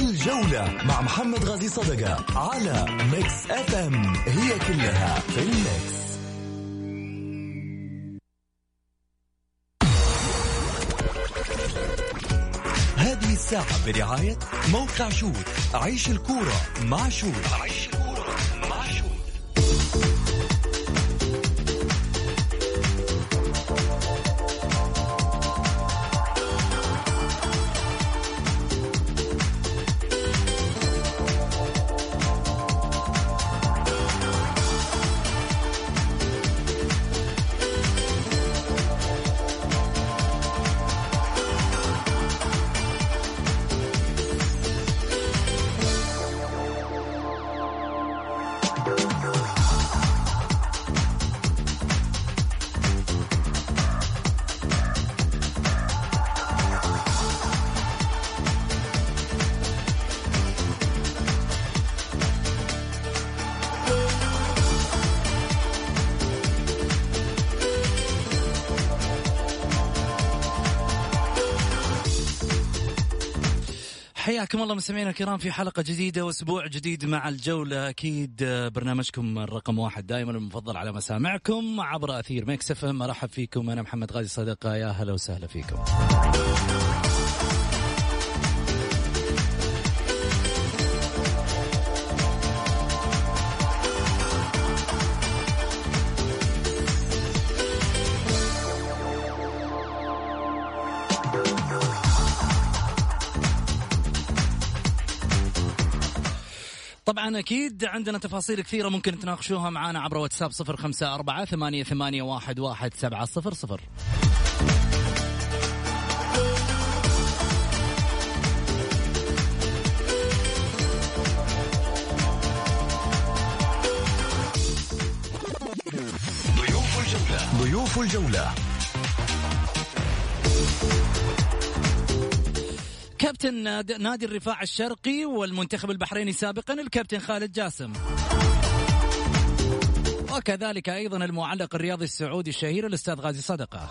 الجولة مع محمد غازي صدقة على ميكس اف ام هي كلها في الميكس. هذه الساعة برعاية موقع شوت. عيش الكورة مع شوت. عيش الكورة مستمعينا الكرام في حلقة جديدة وأسبوع جديد مع الجولة. أكيد برنامجكم الرقم واحد دائما المفضل على مسامعكم عبر أثير ميكس إف إم. أرحب فيكم أنا محمد غازي صدقة يا هلا وسهلا فيكم. طبعا أكيد عندنا تفاصيل كثيرة ممكن تناقشوها معنا عبر واتساب صفر خمسة أربعة ثمانية, ثمانية واحد, واحد سبعة صفر صفر. ضيوف الجولة. كابتن ناد- نادي الرفاع الشرقي والمنتخب البحريني سابقا الكابتن خالد جاسم. وكذلك أيضا المعلق الرياضي السعودي الشهير الأستاذ غازي صدقة.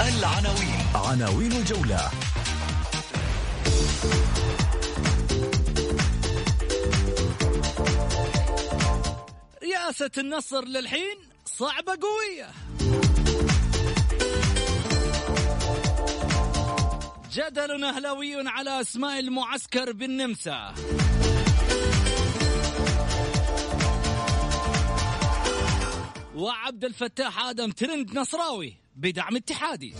العناوين. عناوين الجولة. رئاسة النصر للحين صعبة قوية. جدل أهلاوي على أسماء المعسكر بالنمسا. وعبد الفتاح آدم ترند نصراوي بدعم اتحادي.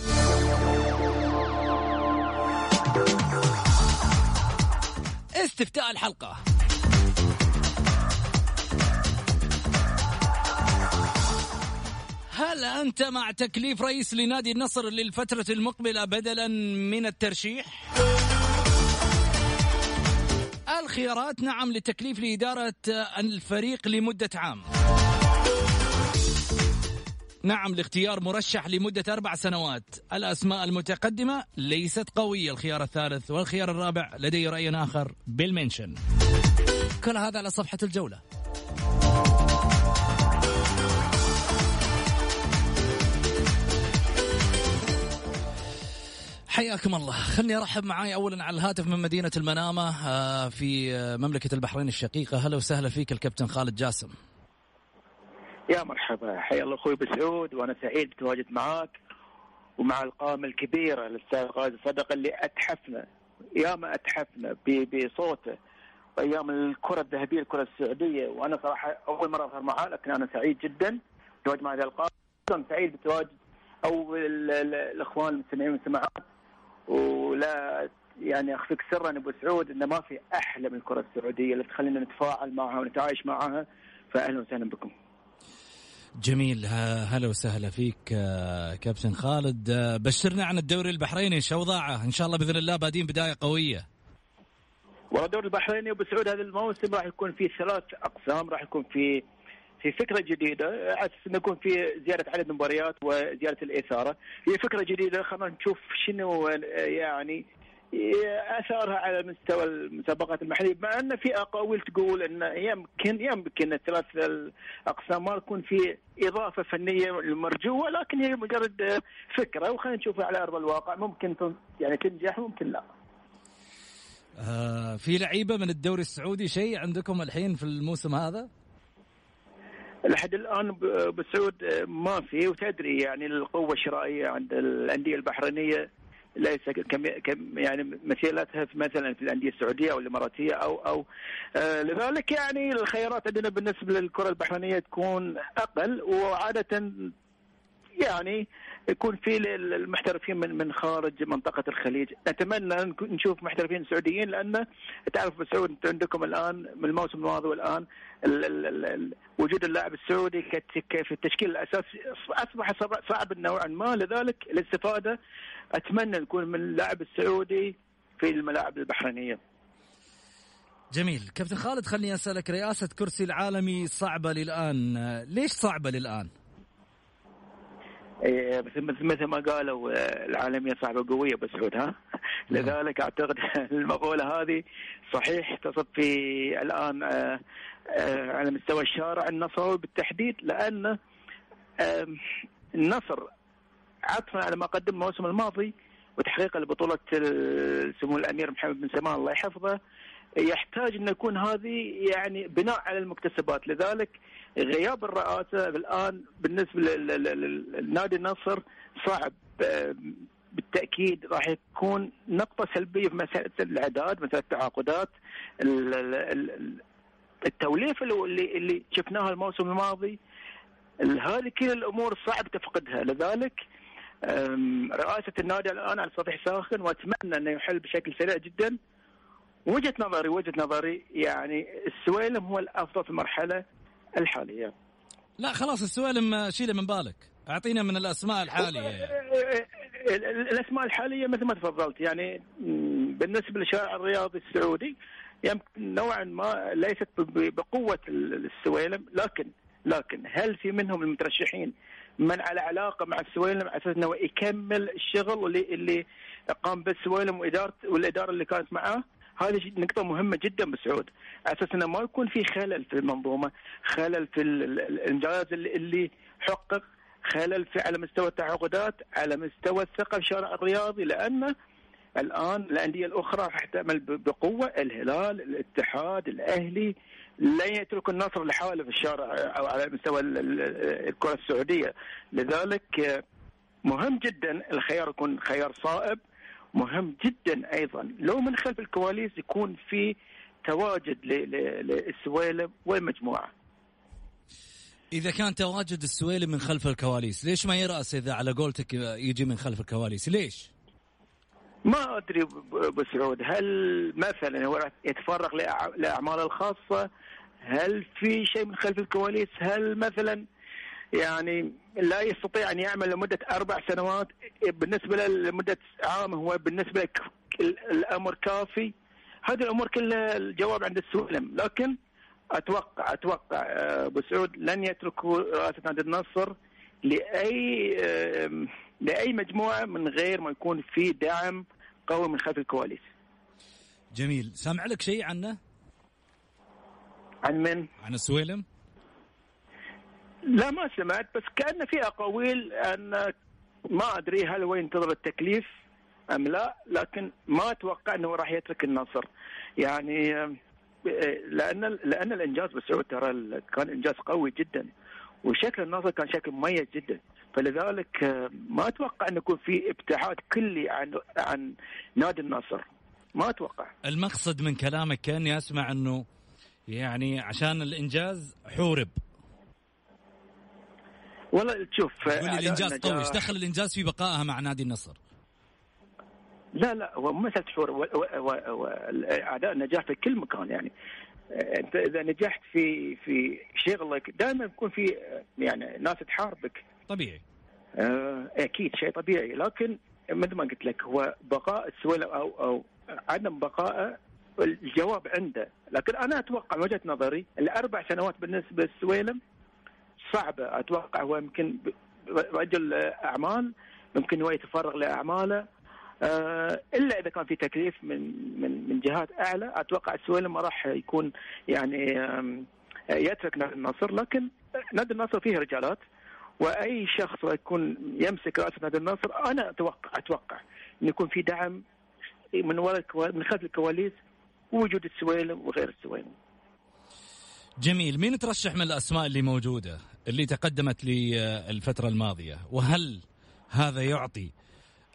استفتاء الحلقة. هل أنت مع تكليف رئيس لنادي النصر للفترة المقبلة بدلا من الترشيح؟ الخيارات نعم لتكليف لإدارة الفريق لمدة عام. نعم لاختيار مرشح لمدة أربع سنوات. الأسماء المتقدمة ليست قوية الخيار الثالث والخيار الرابع لدي رأي آخر بالمنشن. كل هذا على صفحة الجولة. حياكم الله. خلني أرحب معاي اولا على الهاتف من مدينة المنامة آه، في آه، مملكة البحرين الشقيقة. هلا وسهلا فيك الكابتن خالد جاسم. يا مرحبا. حيا الله أخوي بسعود وأنا سعيد بتواجد معاك ومع القامه الكبيرة الأستاذ غازي صدقه اللي أتحفنا يا ما أتحفنا بصوته أيام الكرة الذهبية الكرة السعودية. وأنا صراحة أول مرة أظهر معاه لكن أنا سعيد جدا بتواجد مع هذا القائد سعيد بتواجد أو ال- ال- الإخوان المستمعين والمستمعات. ولا يعني أخفيك سرا أبو سعود انه ما في أحلى من الكره السعودية اللي تخلينا نتفاعل معها ونتعايش معها فاهلا وسهلا بكم. جميل. هلا وسهلا فيك آه، كابتن خالد. آه، بشرنا عن الدوري البحريني شو وضعه؟ إن شاء الله بإذن الله بادين بداية قوية. والله الدوري البحريني أبو سعود هذا الموسم راح يكون فيه ثلاث أقسام راح يكون في في فكرة جديدة على أساس انه يكون في زيادة عدد المباريات وزيادة الإثارة هي فكرة جديدة خلينا نشوف شنو يعني اثارها على مستوى المسابقات المحلية مع أن في أقاويل تقول أن يمكن يمكن الثلاث الأقسام ما تكون في إضافة فنية المرجوه لكن هي مجرد فكرة وخلينا نشوفها على أرض الواقع ممكن يعني تنجح ممكن لا. آه في لعيبة من الدوري السعودي شيء عندكم الحين في الموسم هذا؟ لحد الآن بسعود ما في. وتدري يعني القوة الشرائية عند الأندية البحرينية ليس كم يعني مثيلتها مثلا في الأندية السعودية أو الإماراتية أو أو آه لذلك يعني الخيارات عندنا بالنسبة للكرة البحرينية تكون أقل وعادة يعني يكون في المحترفين من من خارج منطقة الخليج، نتمنى نشوف محترفين سعوديين لأن تعرف بالسعود أنتم عندكم الآن من الموسم الماضي والآن ال ال ال وجود اللاعب السعودي في التشكيل الأساسي أصبح صعب نوعا ما. لذلك الاستفادة أتمنى نكون من اللاعب السعودي في الملاعب البحرينية. جميل. كابتن خالد خليني أسألك رئاسة كرسي العالمي صعبة للآن. ليش صعبة للآن؟ مثل ما قالوا آه، العالميه صعبه قوية بسعود ها نعم. لذلك أعتقد المقولة هذه صحيح تصب في الآن آه، آه، على مستوى الشارع النصراوي بالتحديد لأن النصر عطفا على ما قدم الموسم الماضي وتحقيقه لبطوله سمو الأمير محمد بن سلمان الله يحفظه يحتاج أن يكون هذه يعني بناء على المكتسبات لذلك غياب الرئاسة الآن بالنسبة للنادي النصر صعب بالتأكيد راح يكون نقطة سلبية في مسألة الإعداد مسألة التعاقدات التوليفة اللي اللي شفناها الموسم الماضي. هذه كل الأمور صعب تفقدها. لذلك رئاسة النادي الآن على سطح ساخن وأتمنى أنه يحل بشكل سريع جدا. وجهة نظري وجهة نظري يعني السويلم هو الأفضل في المرحله الحالية. لا خلاص السويلم شيله من بالك. اعطينا من الأسماء الحالية. يعني. الأسماء الحالية مثل ما تفضلت يعني بالنسبة للشارع الرياضي السعودي يمكن نوعا ما ليست بقوة السويلم لكن لكن هل في منهم المترشحين من على علاقة مع السويلم على أساس إنه يكمل الشغل اللي اللي قام به السويلم واداره والإدارة اللي كانت معاه؟ هذه نقطة مهمة جدا بسعود على أساس إنه ما يكون في خلل في المنظومة، خلل في الإنجاز اللي, حقق، خلل في على مستوى التعاقدات، على مستوى الثقة في الشارع الرياضي لأن الآن الأندية الأخرى راح تعمل بقوة. الهلال، الاتحاد، الأهلي لن يترك النصر لحاله في الشارع أو على مستوى الكرة السعودية. لذلك مهم جدا الخيار يكون خيار صائب. مهم جدا أيضا لو من خلف الكواليس يكون في تواجد للسويلم والمجموعة. إذا كان تواجد السويلم من خلف الكواليس، ليش ما يرأس إذا على قولتك يجي من خلف الكواليس؟ ليش؟ ما أدري ابو سعود هل مثلا هو يتفرغ لأعماله الخاصة؟ هل في شيء من خلف الكواليس؟ هل مثلا يعني لا يستطيع أن يعمل لمدة أربع سنوات بالنسبة له لمدة عام هو بالنسبة لك الأمر كافي هذه الأمور كلها الجواب عند السلم لكن أتوقع أتوقع آه، أبو سعود لن يتركوا رئاسة نادي النصر لأي لأي مجموعة من غير ما يكون في دعم قوي من خلف الكواليس. جميل، سامع لك شيء عنه؟ عن من؟ عن السويلم؟ لا ما سمعت بس كأن في أقاويل أن ما أدري هل هو ينتظر التكليف أم لا لكن ما أتوقع إنه راح يترك النصر. يعني لأن لأن الإنجاز بالسعود ترى كان إنجاز قوي جدا وشكل النصر كان شكل مميز جدا. فلذلك ما أتوقع إنه يكون في ابتعاد كلي عن عن نادي النصر. ما أتوقع. المقصد من كلامك كأني أسمع إنه يعني عشان الإنجاز حورب. والله شوف الإنجاز قوي إيش دخل الإنجاز في بقائها مع نادي النصر؟ لا لا هو مو مساله حور اعداء النجاح في كل مكان يعني. أنت إذا نجحت في في شغلك دائما يكون في يعني ناس تحاربك. طبيعي. آه أكيد شيء طبيعي. لكن مثل ما قلت لك هو بقاء السويلم أو أو عدم بقائه الجواب عنده. لكن أنا أتوقع وجهة نظري الأربع سنوات بالنسبة للسويلم صعبة. أتوقع هو يمكن رجل أعمال ممكن هو يتفرغ لأعماله. آه، إلا إذا كان في تكليف من من من جهات أعلى أتوقع السويلم ما راح يكون يعني يترك نادي النصر لكن نادي النصر فيه رجالات وأي شخص يكون يمسك رأس نادي النصر أنا أتوقع أتوقع ان يكون في دعم من وراء من خلف الكواليس ووجود السويلم وغير السويلم. جميل، مين ترشح من الأسماء اللي موجودة اللي تقدمت للفتره الماضية؟ وهل هذا يعطي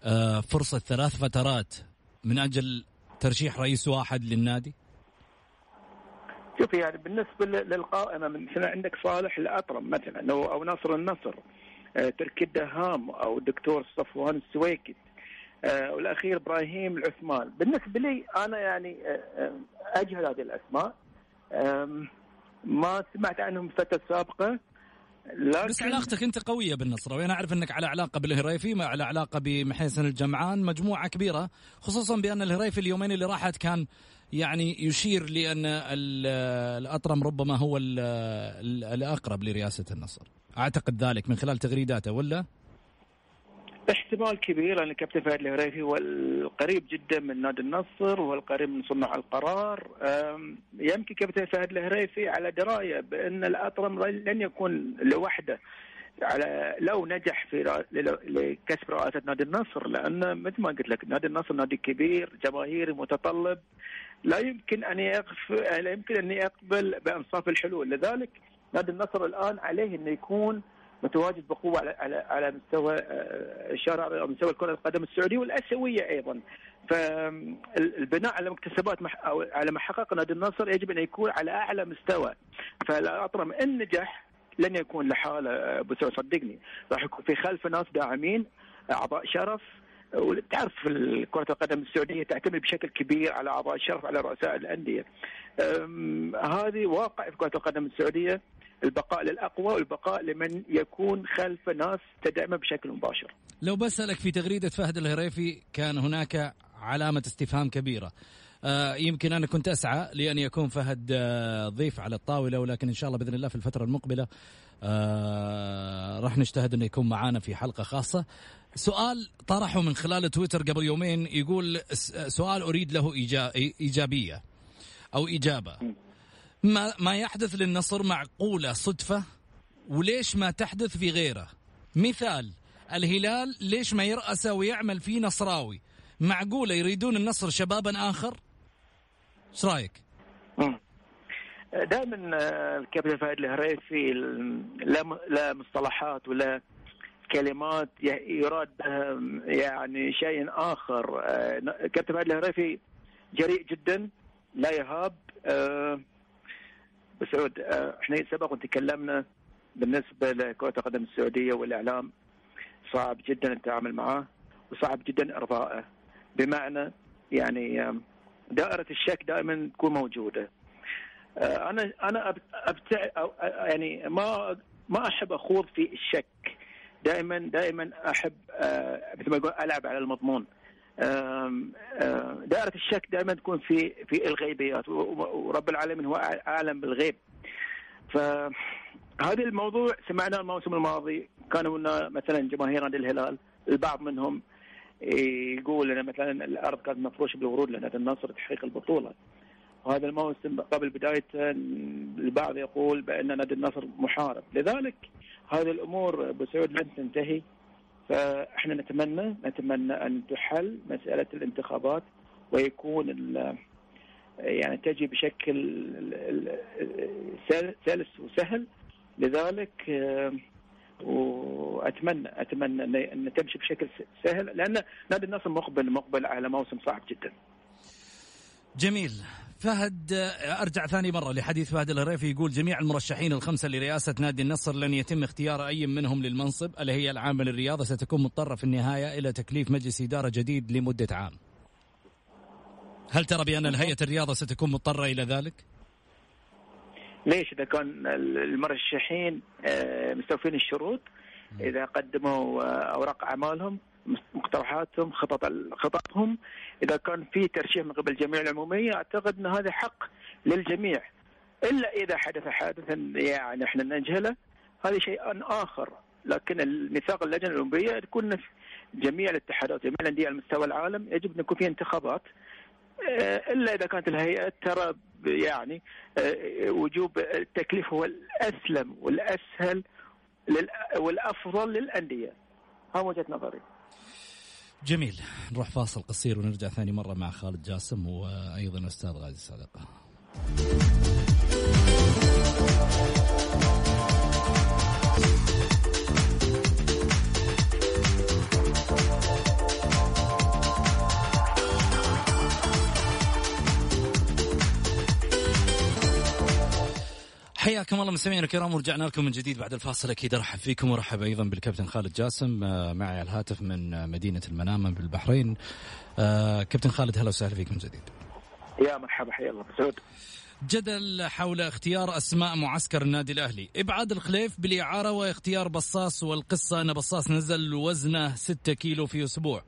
آه، فرصة ثلاث فترات من أجل ترشيح رئيس واحد للنادي؟ شوف يعني بالنسبة للقائمة مثلا عندك صالح الأطرم مثلا أو ناصر النصر آه، تركي الدهام أو الدكتور صفوان السويكت آه، والأخير إبراهيم العثمان بالنسبة لي أنا يعني آه، أجهل هذه الأسماء ما سمعت عنهم الفترة السابقه لكن بس علاقتك أنت قوية بالنصر وأنا أعرف أنك على علاقة بالهريفي ما على علاقة بمحيسن الجمعان مجموعة كبيرة خصوصا بأن الهريفي اليومين اللي راحت كان يعني يشير لأن الأطرم ربما هو الأقرب لرئاسة النصر أعتقد ذلك من خلال تغريداته ولا؟ احتمال كبير لأن الكابتن فهد الهريفي هو القريب جدا من نادي النصر وهو القريب من صناع القرار. يمكن كابتن فهد الهريفي على دراية بأن الأطرم لن يكون لوحده. على لو نجح في لكسب رئاسة نادي النصر لأن مثل ما قلت لك نادي النصر نادي كبير جماهيري متطلب. لا يمكن أن يغف لا يمكن أن يقبل بأنصاف الحلول. لذلك نادي النصر الآن عليه انه يكون متواجد بقوة على على على مستوى آه، الشارع مستوى كرة القدم السعوديه والأسيوية أيضا. فالبناء على مكتسبات مح أو على ما حقق نادي النصر يجب أن يكون على أعلى مستوى. فالاطرم إن نجح لن يكون لحاله آه، ابو صدقني راح يكون في خلفه ناس داعمين أعضاء شرف وتعرف كرة القدم السعودية تعتمد بشكل كبير على أعضاء الشرف على رؤساء الأندية. هذه واقع في كرة القدم السعودية البقاء للأقوى والبقاء لمن يكون خلف ناس تدعمه بشكل مباشر. لو بسألك في تغريدة فهد الهريفي كان هناك علامة استفهام كبيرة. يمكن أنا كنت أسعى لأن يكون فهد آه ضيف على الطاولة ولكن إن شاء الله بإذن الله في الفترة المقبلة آه راح نجتهد إنه يكون معانا في حلقة خاصة. سؤال طرحه من خلال تويتر قبل يومين يقول سؤال أريد له إيجابية أو إجابة. ما ما يحدث للنصر معقولة صدفة؟ وليش ما تحدث في غيره؟ مثال الهلال ليش ما يرأسه ويعمل فيه نصراوي؟ معقولة يريدون النصر شبابا آخر؟ إيش رأيك؟ دائما آه، الكابتن فهد الهريفي لا مصطلحات ولا كلمات يراد بها يعني شيء آخر. آه، كابتن فهد الهريفي جريء جدا لا يهاب. آه، بسعود إحنا سبق وتكلمنا بالنسبة لكرة القدم السعودية والإعلام. صعب جدا التعامل معه وصعب جدا إرضائه. بمعنى يعني دائرة الشك دائما تكون موجودة. آه، أنا أنا ابتع يعني ما ما أحب أخوض في الشك. دائما دائما أحب آه، مثل ما يقول ألعب على المضمون. دائرة الشك دائما تكون في في الغيبيات ورب العالمين هو اعلم بالغيب. فهذا الموضوع سمعناه الموسم الماضي. كانوا مثلا جماهير نادي الهلال البعض منهم يقول إن مثلا الأرض كانت مفروشة بالورود لنادي النصر لتحقيق البطولة. وهذا الموسم قبل بدايته البعض يقول بأن نادي النصر محارب، لذلك هذه الأمور أبو سعود لن تنتهي. فإحنا نتمنى نتمنى أن تحل مسألة الانتخابات ويكون يعني تجي بشكل سلس وسهل. لذلك واتمنى أتمنى ان تمشي بشكل سهل لأن نادي النصر مقبل مقبل على موسم صعب جدا. جميل فهد أرجع ثاني مرة لحديث فهد الهريفي يقول جميع المرشحين الخمسة لرئاسه نادي النصر لن يتم اختيار أي منهم للمنصب ألا هي العامه للرياضه ستكون مضطرة في النهاية إلى تكليف مجلس إدارة جديد لمدة عام. هل ترى بأن الهيئه الرياضة ستكون مضطرة إلى ذلك؟ ليش؟ إذا كان المرشحين آه، مستوفين الشروط إذا قدموا آه، أوراق أعمالهم مقترحاتهم خطط خططهم. إذا كان في ترشيح من قبل الجمعيه العمومية أعتقد إن هذا حق للجميع. إلا إذا حدث حادثا يعني إحنا نجهله هذا شيء آخر. لكن الميثاق اللجنة الأولمبية تكون جميع الاتحادات جميع الأندية على مستوى العالم يجب أن يكون في انتخابات. إلا إذا كانت الهيئات ترى يعني آه، وجوب التكليف هو الأسلم والأسهل والأفضل للأندية. ها وجهة نظري. جميل. نروح فاصل قصير ونرجع ثاني مرة مع خالد جاسم وأيضا أستاذ غازي صدقه حياكم الله مستمعينا الكرام ورجعنا لكم من جديد بعد الفاصل. أكيد أرحب فيكم وأرحب أيضا بالكابتن خالد جاسم آه، معي على الهاتف من مدينة المنامة بالبحرين. آه، كابتن خالد هلا وسهلا فيك من جديد. يا مرحبا حيا الله سعود جدل حول اختيار أسماء معسكر النادي الأهلي، إبعاد الخليف بالإعارة واختيار بصاص والقصة أن بصاص نزل وزنه 6 كيلو في أسبوع.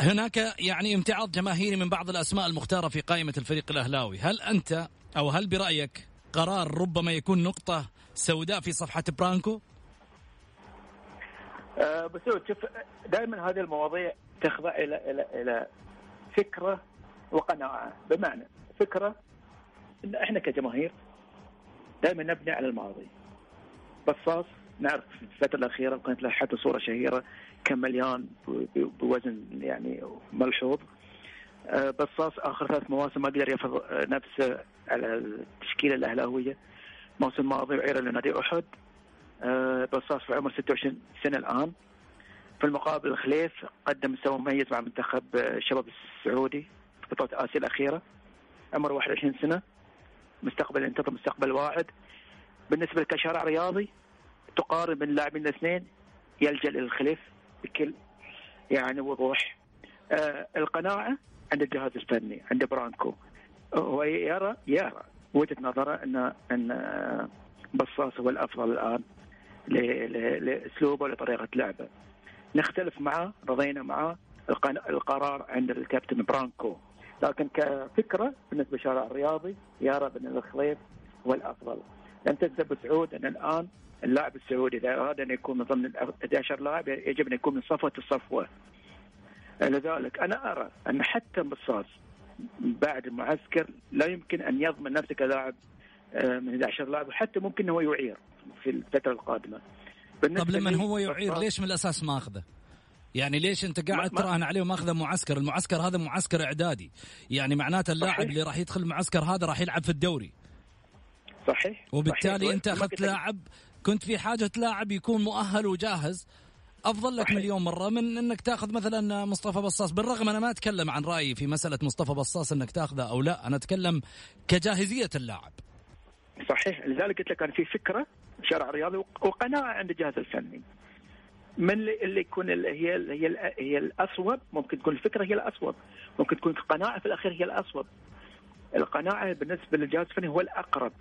هناك يعني امتعاض جماهيري من بعض الأسماء المختارة في قائمة الفريق الأهلاوي، هل أنت أو هل برأيك قرار ربما يكون نقطة سوداء في صفحة برانكو؟ أه بس شوف دائما هذه المواضيع تخضع إلى إلى إلى فكرة وقناعة. بمعنى فكرة إن إحنا كجماهير دائما نبني على الماضي. بصاص نعرف في الفترة الأخيرة كانت له حتى صورة شهيرة كان مليان بوزن يعني ملحوظ. بصاص آخر ثلاث مواسم ما قدر يفرض نفسه على التشكيلة الأهلاوية. الموسم الماضي وعيره لنادي أحد. بصاص في عمر 26 سنة الآن. في المقابل الخليف قدم مستوى مميز مع منتخب الشباب السعودي في بطولة آسيا الأخيرة. عمره 21 سنة. مستقبل ينتظر مستقبل واعد. بالنسبة كشارع رياضي تقارن بين اللاعبين الاثنين يلجأ للخليف بكل يعني وضوح. آه القناعة عند الجهاز الفني عند برانكو هو يرى يرى وجهة نظره إن إن بصاص هو الأفضل الآن لأسلوبه ولطريقه لعبه. نختلف معه رضينا معه القرار عند الكابتن برانكو لكن كفكرة بالنسبة للشارع الرياضي يرى بأن الخليف هو الأفضل. لم تنسى سعود أن الآن اللاعب السعودي إذا أراد أن يكون من ضمن 11 لاعب يجب أن يكون من صفوة الصفوة. لذلك أنا أرى أن حتى بصاص بعد المعسكر لا يمكن أن يضمن نفسه كلاعب آه، من 11 لاعب وحتى ممكن هو يعير في الفترة القادمة طب لما هو يعير ليش من الأساس ما أخذه؟ يعني ليش أنت قاعد تراهن عليه وماخذه معسكر، المعسكر هذا معسكر إعدادي، يعني معناته اللاعب اللي راح يدخل المعسكر هذا راح يلعب في الدوري. صحيح وبالتالي صحيح. أنت أخذت لاعب كنت في حاجة لاعب يكون مؤهل وجاهز أفضل لك مليون مرة من إنك تأخذ مثلا مصطفى بصاص بالرغم أنا ما أتكلم عن رأيي في مسألة مصطفى بصاص إنك تأخذه أو لا أنا أتكلم كجاهزية اللاعب. صحيح. لذلك قلت لك كان في فكرة شرع رياضي وقناعة عند الجهاز الفني. من اللي يكون هي هي هي الأصوب ممكن تكون الفكرة هي الأصوب. ممكن تكون القناعة في الأخير هي الأصوب. القناعة بالنسبة للجهاز الفني هو الأقرب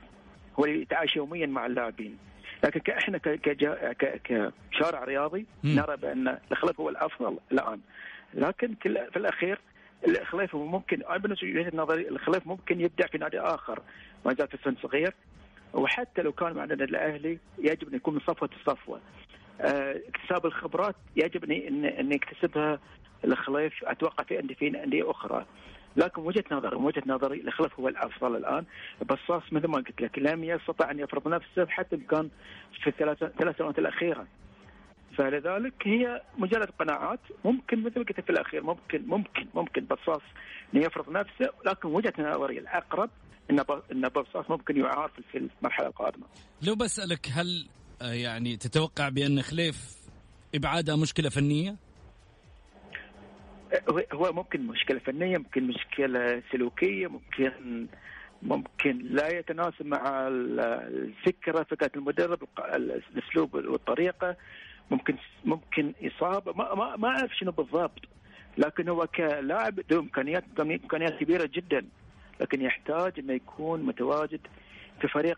هو اللي يتعايش يوميا مع اللاعبين. لكن إحنا كشارع رياضي نرى بأن الخليفه هو الأفضل الآن. لكن في الأخير الخليفه ممكن أنا بالنسبة لي نظري الخليفه ممكن يبدع في نادي آخر ما زال في سن صغير. وحتى لو كان مع النادي الأهلي يجب أن يكون من صفوة الصفوه آه، اكتساب الخبرات يجب أن ان يكتسبها الخليف أتوقع في انديه في أندية أخرى. لكن وجهة نظري وجهة نظري الخلف هو الأفضل الآن بصاص مثل ما قلت لك لم يستطع أن يفرض نفسه حتى كان في الثلاث ثلاث سنوات الأخيرة فلذلك هي مجرد قناعات ممكن مثل ما قلت في الأخير ممكن ممكن ممكن بصاص إن يفرض نفسه لكن وجهة نظري الأقرب إن إن بصاص ممكن يعار في المرحلة القادمة. لو بسألك هل آه، يعني تتوقع بأن خليف ابعادها مشكلة فنية؟ هو ممكن مشكلة فنية ممكن مشكلة سلوكية ممكن ممكن لا يتناسب مع الفكرة فكرة المدرب الأسلوب والطريقة. ممكن ممكن إصابة. ما ما, ما أعرف شنو بالضبط. لكن هو كلاعب له امكانيات إمكانيات كبيرة جدا. لكن يحتاج إنه يكون متواجد في فريق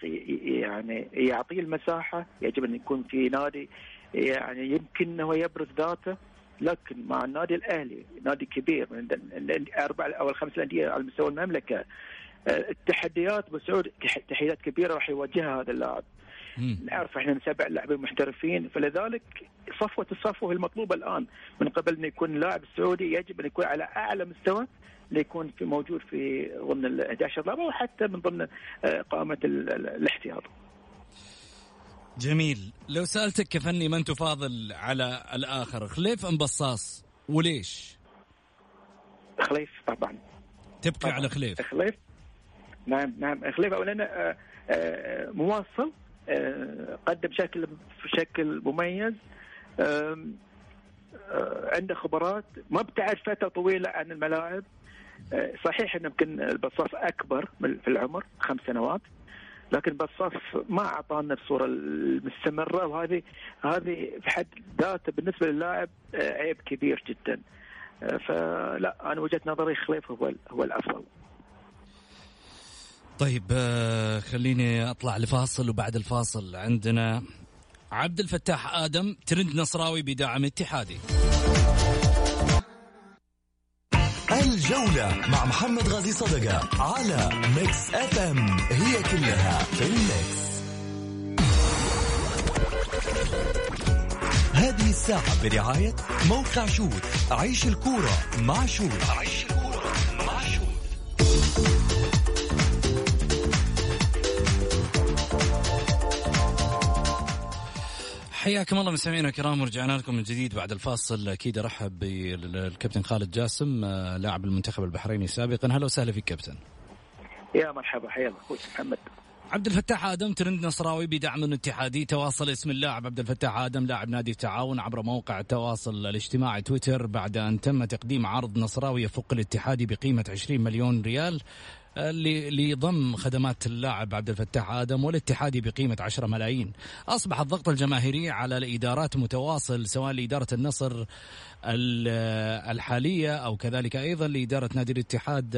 يعني يعطيه المساحة. يجب أن يكون في نادي يعني يمكن إنه يبرز ذاته. لكن مع النادي الأهلي نادي كبير من الاربع أو الخمس الأندية على مستوى المملكة. التحديات بسعود تحديات كبيرة راح يواجهها هذا اللاعب. نعرف إحنا سبع لاعبين محترفين فلذلك صفوة الصفوة المطلوبة الآن. من قبل إن يكون اللاعب السعودي يجب إن يكون على أعلى مستوى ليكون في موجود في ضمن ال 11 لاعب وحتى من ضمن آه، قائمة الاحتياط. جميل، لو سألتك كفني من تفاضل على الآخر خليف أم بصاص؟ وليش؟ خليف طبعا. تبقي طبعا. على خليف. خليف؟ نعم نعم. خليف اولا آه، آه، مواصل قدم بشكل بشكل مميز عنده خبرات ما ابتعد فترة طويلة عن الملاعب. صحيح إنه يمكن البصاص أكبر في العمر خمس سنوات. لكن بصاص ما اعطانا الصورة المستمرة وهذه هذه في حد ذاته بالنسبة للاعب عيب كبير جدا. فلا أنا وجهة نظري خليف هو هو الأفضل. طيب آه، خليني أطلع لفاصل وبعد الفاصل عندنا عبد الفتاح آدم ترند نصراوي بدعم اتحادي. الجولة مع محمد غازي صدقة على Mix FM هي كلها في ال Mix. هذه الساعة برعاية موقع Shoot عيش الكورة مع Shoot. عيش الكورة حياكم الله مستمعينا الكرام ورجعنا لكم من جديد بعد الفاصل. أكيد أرحب بالكابتن خالد جاسم لاعب المنتخب البحريني سابقا. أهلا وسهلا فيك كابتن. يا مرحبا حيا الله أخوي محمد. عبد الفتاح آدم ترند نصراوي بدعم الاتحادي. تواصل اسم اللاعب عبد الفتاح آدم لاعب نادي التعاون عبر موقع التواصل الاجتماعي تويتر بعد أن تم تقديم عرض نصراوي يفوق الاتحادي بقيمة 20 مليون ريال. لضم خدمات اللاعب عبد الفتاح آدم والاتحادي بقيمة 10 ملايين. أصبح الضغط الجماهيري على الإدارات متواصل سواء لإدارة النصر الحالية أو كذلك أيضا لإدارة نادي الاتحاد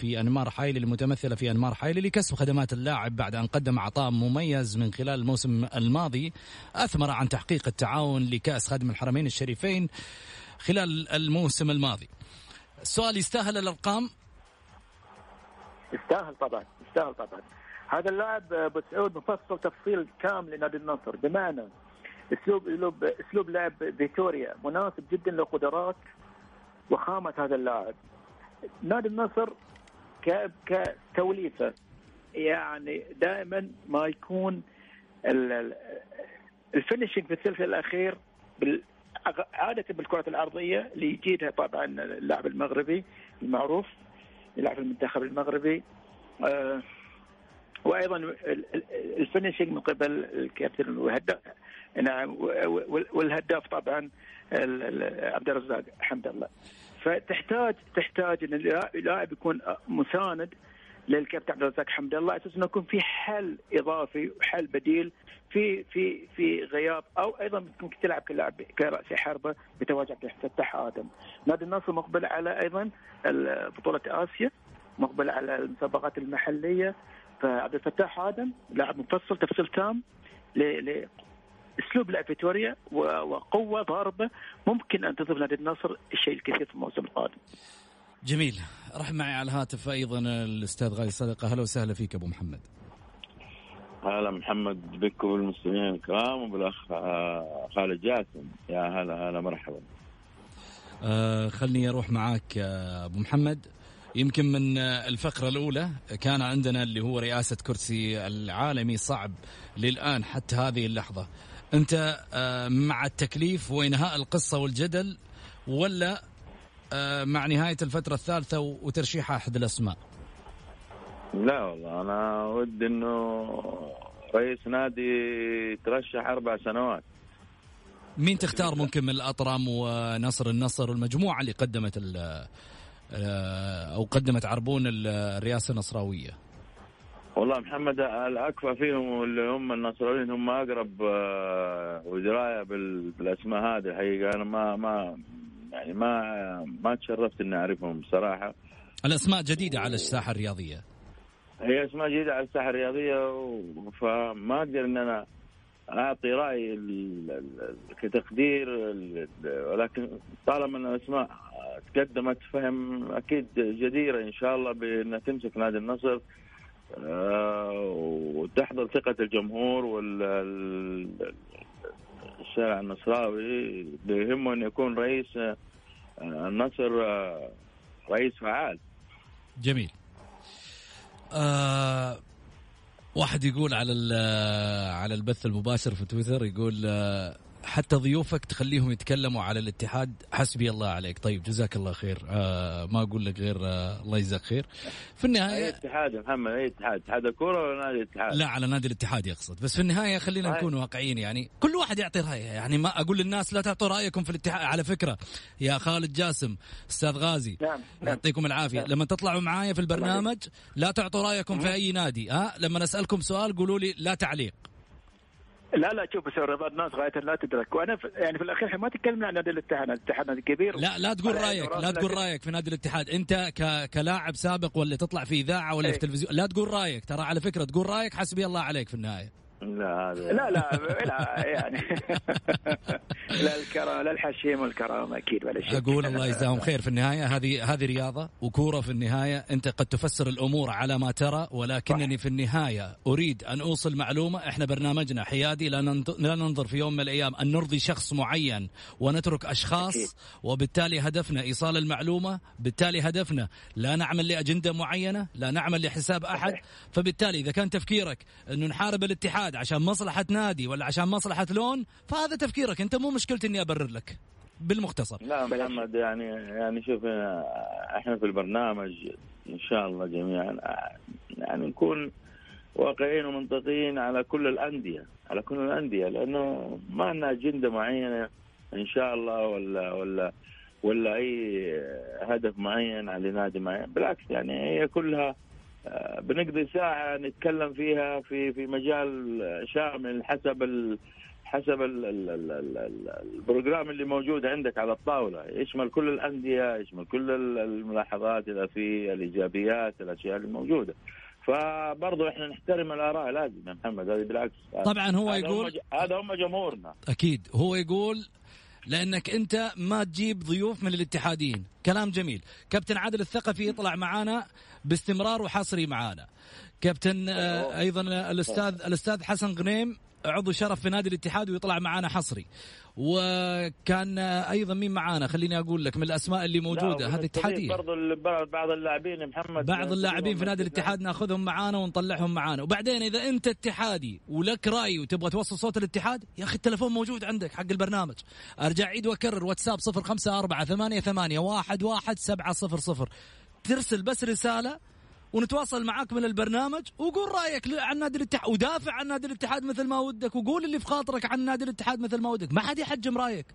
في أنمار حايلي المتمثلة في أنمار حايلي لكسب خدمات اللاعب بعد أن قدم عطاء مميز من خلال الموسم الماضي أثمر عن تحقيق التعاون لكأس خادم الحرمين الشريفين خلال الموسم الماضي. السؤال يستاهل الأرقام يستاهل طبعا يستاهل طبعا. هذا اللاعب ابو سعود مفصل تفصيل كامل لنادي النصر. بمعنى أسلوب أسلوب أسلوب لعب فيتوريا مناسب جدا لقدرات وخامة هذا اللاعب. نادي النصر كتوليفة يعني دائما ما يكون الفينشنج في الثلث الأخير عادة بالكرات العرضيه اللي يجيدها طبعا اللاعب المغربي المعروف. يلعب في المنتخب المغربي. آه، وأيضا الفينشنج من قبل الكابتن والهداف. نعم والهداف طبعا عبد الرزاق حمد الله. فتحتاج تحتاج إن اللاعب يكون مساند للكابتن عبد الرزاق حمد الله أساس أنه يكون في حل إضافي وحل بديل في في في غياب أو أيضا ممكن تلعب كلاعب كرأس حربة بتواجد عبد الفتاح آدم. نادي النصر مقبل على أيضا بطولة آسيا مقبل على المسابقات المحلية فعبد الفتاح آدم لاعب مفصل تفصيل تام أسلوب لعب فيتوريا وقوة ضاربة ممكن أن تضيف نادي النصر الشيء الكثير في الموسم القادم. جميل. راح معي على الهاتف أيضا الأستاذ غالي صدقة. أهلا وسهلا فيك أبو محمد. هلا محمد بك والمستمعين الكرام وبالأخ خالد جاسم. يا هلا هلا مرحبا. آه خلني أروح معاك آه، أبو محمد. يمكن من الفقرة الأولى كان عندنا اللي هو رئاسة كرسي العالمي صعب للآن حتى هذه اللحظة. أنت آه، مع التكليف وإنهاء القصة والجدل ولا مع نهاية الفترة الثالثة وترشيح أحد الأسماء. لا والله أنا ودي أنه رئيس نادي ترشح أربع سنوات. مين تختار ممكن من الأطرم ونصر النصر والمجموعة اللي قدمت آه، أو قدمت عربون الرئاسة النصراوية؟ والله محمد الاكفى فيهم اللي هم النصراويين هم أقرب آه، ودرايه بالأسماء هذه الحقيقة. أنا ما ما يعني ما ما تشرفت إني أعرفهم بصراحة. الأسماء جديدة على الساحة الرياضية. هي أسماء جديدة على الساحة الرياضية فما أقدر إن أنا أعطي رأي كتقدير ولكن طالما إن الأسماء تقدمت فهم أكيد جديرة إن شاء الله بانها تمسك نادي النصر. آه، وتحضر ثقة الجمهور والشارع النصراوي بيهمه ان يكون رئيس آه، النصر آه، رئيس فعال. جميل. آه واحد يقول على على البث المباشر في تويتر يقول آه حتى ضيوفك تخليهم يتكلموا على الاتحاد. حسبي الله عليك. طيب جزاك الله خير. آه ما أقول لك غير آه الله يجزاك خير. في النهايه أي اتحاد يا محمد أي اتحاد. اتحاد الكورة ولا نادي الاتحاد؟ لا على نادي الاتحاد يقصد. بس في النهاية خلينا نكون واقعيين يعني. كل واحد يعطي رأيه. يعني ما أقول للناس لا تعطوا رأيكم في الاتحاد. على فكرة يا خالد جاسم أستاذ غازي نعم, نعم. يعطيكم العافية. نعم. لما تطلعوا معايا في البرنامج لا تعطوا رأيكم في أي نادي. ها لما أسألكم سؤال قولوا لي لا تعليق. لا لا شوف بس رضا الناس غاية لا تدرك. وأنا في يعني في الأخير ما تكلمنا عن نادي الاتحاد، الاتحاد نادي كبير. لا لا تقول رأيك لا تقول رأيك في نادي الاتحاد، أنت ك... كلاعب سابق ولا تطلع في إذاعة ولا إيه. في تلفزيون لا تقول رأيك. ترى على فكرة تقول رأيك حسبي الله عليك في النهاية. لا لا لا, لا يعني. لا الكرامه لا الحشيم والكرامة أكيد ولا شيء. أقول الله يجزاهم خير. في النهاية هذه هذه رياضة وكورة في النهاية. أنت قد تفسر الأمور على ما ترى ولكنني في النهاية أريد أن أوصل معلومة. إحنا برنامجنا حيادي لا لا ننظر في يوم من الأيام أن نرضي شخص معين ونترك أشخاص أكيد. وبالتالي هدفنا إيصال المعلومة بالتالي هدفنا لا نعمل لأجندة معينة لا نعمل لحساب أحد. فبالتالي إذا كان تفكيرك انه نحارب الاتحاد اتحاد عشان مصلحة نادي ولا عشان مصلحة لون فهذا تفكيرك. انت مو مشكلتي إني أبرر لك. بالمختصر. لا محمد يعني يعني شوف إحنا في البرنامج إن شاء الله جميعا يعني نكون واقعيين ومنطقيين على كل الأندية على كل الأندية لأنه ما عندنا أجندة معينة إن شاء الله ولا ولا ولا أي هدف معين على نادي معين. بالعكس يعني هي كلها آه، بنقضي ساعة نتكلم فيها في في مجال شامل حسب ال حسب ال ال ال ال البروجرام اللي موجود عندك على الطاولة. يشمل كل الأندية يشمل كل الملاحظات إذا في الإيجابيات الأشياء الموجودة فبرضه إحنا نحترم الآراء لازم يا محمد هذه بالعكس. طبعا هو يقول هذا هم جمهورنا. أكيد. هو يقول لأنك أنت ما تجيب ضيوف من الاتحاديين كلام جميل. كابتن عادل الثقفي يطلع معانا. باستمرار وحصري معانا. كابتن آه، أيضا الأستاذ الأستاذ حسن غنيم عضو شرف في نادي الاتحاد ويطلع معانا حصري. وكان أيضا مين معانا؟ خليني أقول لك من الأسماء اللي موجودة. هذه اتحادية. برضو بعض اللاعبين محمد بعض اللاعبين في نادي الاتحاد ناخذهم معانا ونطلعهم معانا. وبعدين إذا أنت اتحادي ولك رأي وتبغى توصل صوت الاتحاد يا أخي التلفون موجود عندك حق البرنامج. أرجع عيد وأكرر واتساب 054 88 11 700 ترسل بس رسالة ونتواصل معاك من البرنامج وقول رأيك عن نادي الاتحاد ودافع عن نادي الاتحاد مثل ما ودك وقول اللي في خاطرك عن نادي الاتحاد مثل ما ودك. ما حد يحجم رأيك.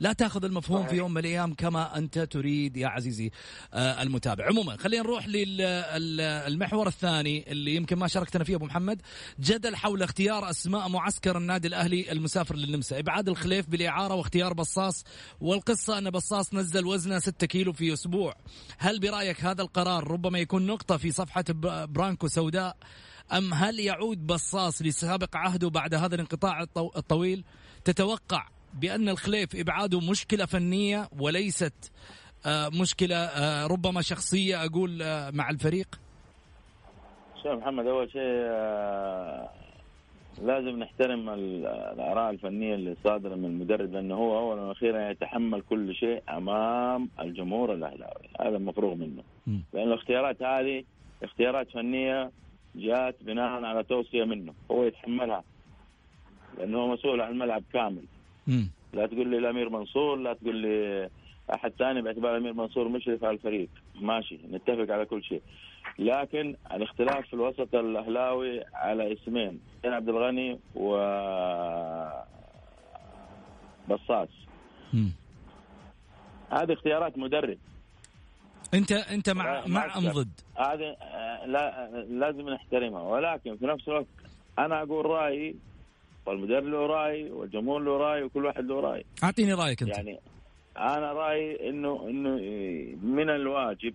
لا تاخذ المفهوم في يوم من الأيام كما أنت تريد يا عزيزي آه، المتابع. عموما خلينا نروح للمحور الثاني اللي يمكن ما شاركتنا فيه أبو محمد جدل حول اختيار أسماء معسكر النادي الأهلي المسافر للنمسا. إبعاد الخليف بالإعارة واختيار بصاص والقصة أن بصاص نزل وزنه 6 كيلو في أسبوع. هل برأيك هذا القرار ربما يكون نقطة في صفحة برانكو سوداء؟ أم هل يعود بصاص لسابق عهده بعد هذا الانقطاع الطويل؟ تتوقع بأن الخليف إبعاده مشكلة فنية وليست آه، مشكلة آه، ربما شخصية أقول آه، مع الفريق؟ شوف محمد أول شيء لازم نحترم الآراء الفنية اللي صادرة من المدرب لأنه هو أولا وأخيرا يتحمل كل شيء أمام الجمهور الأهلاوي. هذا مفروغ منه. لأن الاختيارات هذه اختيارات فنية جاءت بناء على توصية منه. هو يتحملها لأنه مسؤول عن الملعب كامل. لا تقول لي الأمير منصور لا تقول لي أحد ثاني باعتبار الأمير منصور مشرف على الفريق. ماشي نتفق على كل شيء. لكن الاختلاف في الوسط الأهلاوي على اسمين حسين عبد الغني و بصاص. هذه اختيارات مدرب. أنت أنت مع مع أم ضد؟ هذه لا لازم نحترمها. ولكن في نفس الوقت أنا أقول رأيي والمدرب له رأي والجمهور له رأي وكل واحد له رأي. أعطيني رأيك أنت. يعني أنا رأيي إنه إنه من الواجب